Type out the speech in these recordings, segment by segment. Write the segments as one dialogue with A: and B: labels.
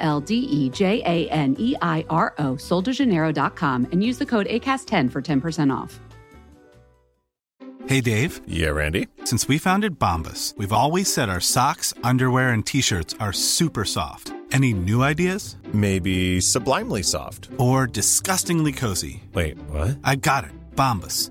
A: L D E J A N E I R O, soldejaneiro.com, and use the code ACAST10 for 10% off.
B: Hey, Dave.
C: Yeah, Randy.
B: Since we founded Bombas, we've always said our socks, underwear, and t shirts are super soft. Any new ideas?
C: Maybe sublimely soft.
B: Or disgustingly cozy?
C: Wait, what?
B: I got it. Bombas.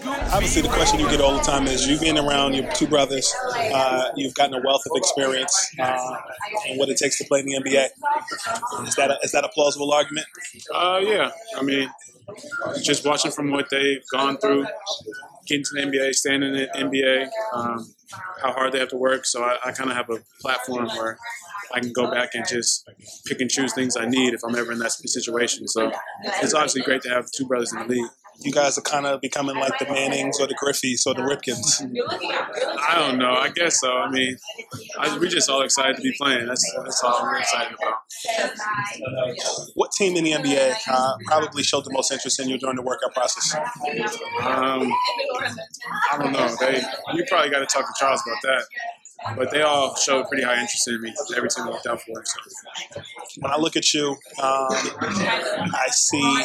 D: Obviously, the question you get all the time is you've been around your two brothers, uh, you've gotten a wealth of experience uh, and what it takes to play in the NBA. Is that a, is that a plausible argument?
E: Uh, yeah. I mean, just watching from what they've gone through, getting to the NBA, staying in the NBA, um, how hard they have to work. So I, I kind of have a platform where I can go back and just pick and choose things I need if I'm ever in that situation. So it's obviously great to have two brothers in the league.
D: You guys are kind of becoming like the Mannings or the Griffeys or the Ripkens.
E: I don't know. I guess so. I mean, I, we're just all excited to be playing. That's, that's all we're excited about.
D: What team in the NBA uh, probably showed the most interest in you during the workout process?
E: Um, I don't know. They you probably got to talk to Charles about that. But they all showed pretty high interest in me every time I looked out for. So.
D: When I look at you, um, I see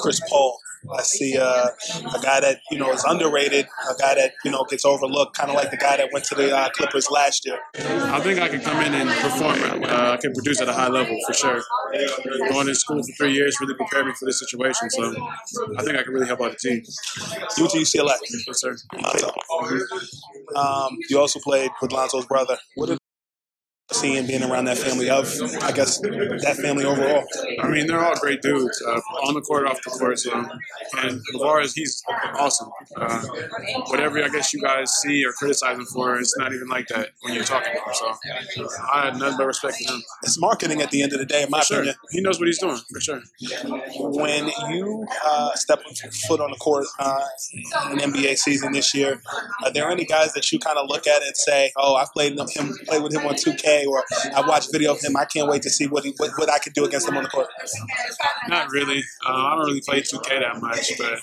D: Chris Paul. I see uh, a guy that you know is underrated, a guy that you know gets overlooked, kind of like the guy that went to the uh, Clippers last year.
E: I think I can come in and perform. Uh, I can produce at a high level for sure. Going to school for three years really prepared me for this situation, so I think I can really help out the team.
D: You to UCLA,
E: yes, sir.
D: Um, you also played with Lonzo's brother. What seeing being around that family of, I guess, that family overall?
E: I mean, they're all great dudes uh, on the court, off the court. So, and Lavares, he's awesome. Uh, whatever I guess you guys see or criticize him for, it's not even like that when you're talking to him. So, I had nothing but respect for him.
D: It's marketing at the end of the day, in my
E: sure.
D: opinion.
E: He knows what he's doing, for sure.
D: When you uh, step foot on the court uh, in NBA season this year, are there any guys that you kind of look at and say, "Oh, I played him, played with him on 2K," or "I watched video of him. I can't wait to see what he, what, what I could do against him on the court."
E: Not really. Uh, I don't really play 2K that much, but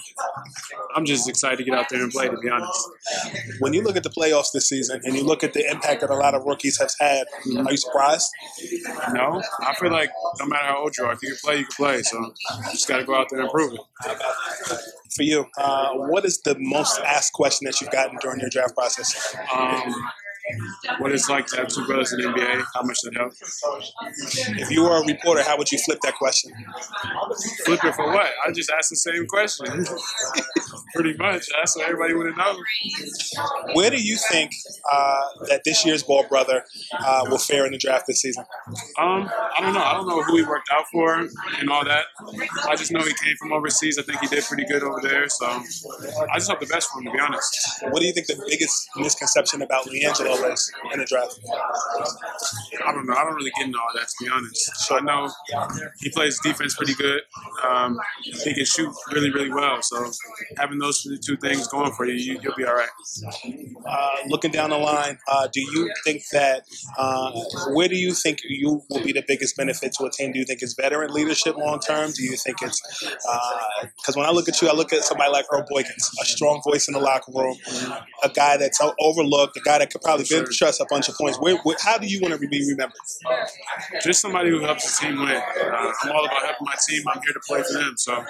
E: I'm just excited to get out there and play, to be honest.
D: When you look at the playoffs this season and you look at the impact that a lot of rookies have had, are you surprised?
E: No, I feel like no matter how old you are, if you can play, you can play. So you just got to go out there and prove it.
D: For you, uh, what is the most asked question that you've gotten during your draft process?
E: Um, what it's like to have two brothers in the NBA, how much that helps.
D: If you were a reporter, how would you flip that question?
E: Flip it for what? I just asked the same question. Pretty much. That's what everybody would have known.
D: Where do you think uh, that this year's ball brother uh, will fare in the draft this season?
E: Um, I don't know. I don't know who he worked out for and all that. I just know he came from overseas. I think he did pretty good over there. So I just hope the best for him, to be honest.
D: What do you think the biggest misconception about In the draft?
E: I don't know. I don't really get into all that, to be honest. So I know he plays defense pretty good. Um, he can shoot really, really well. So having those two things going for you, you you'll be all right.
D: Uh, looking down the line, uh, do you think that uh, where do you think you will be the biggest benefit to a team? Do you think it's veteran leadership long term? Do you think it's because when I look at you, I look at somebody like Earl Boykins, a strong voice in the locker room, a guy that's overlooked, a guy that could probably
E: sure.
D: stress a bunch of points. Where, where, how do you want to be remembered?
E: Just somebody who helps the team win. Uh, I'm all about helping my team. I'm here to play for them. So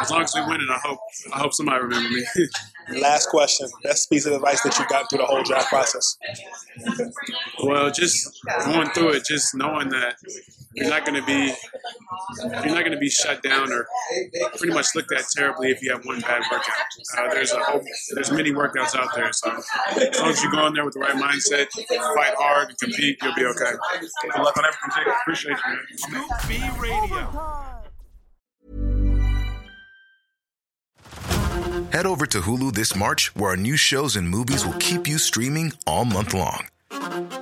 E: as long as we win it, I hope I hope somebody remember me.
D: Last question. Best piece of advice that you got through the whole draft process?
E: well, just going through it, just knowing that you're not going to be you're not going to be shut down or pretty much looked at terribly if you have one bad workout. Uh, there's a whole, there's many workouts out there, so as long as you go in there with the right mindset, fight hard, and compete, you'll be okay. Good luck on everything, Jake. Appreciate you. Man.
F: Scoop B Radio.
G: Head over to Hulu this March, where our new shows and movies will keep you streaming all month long.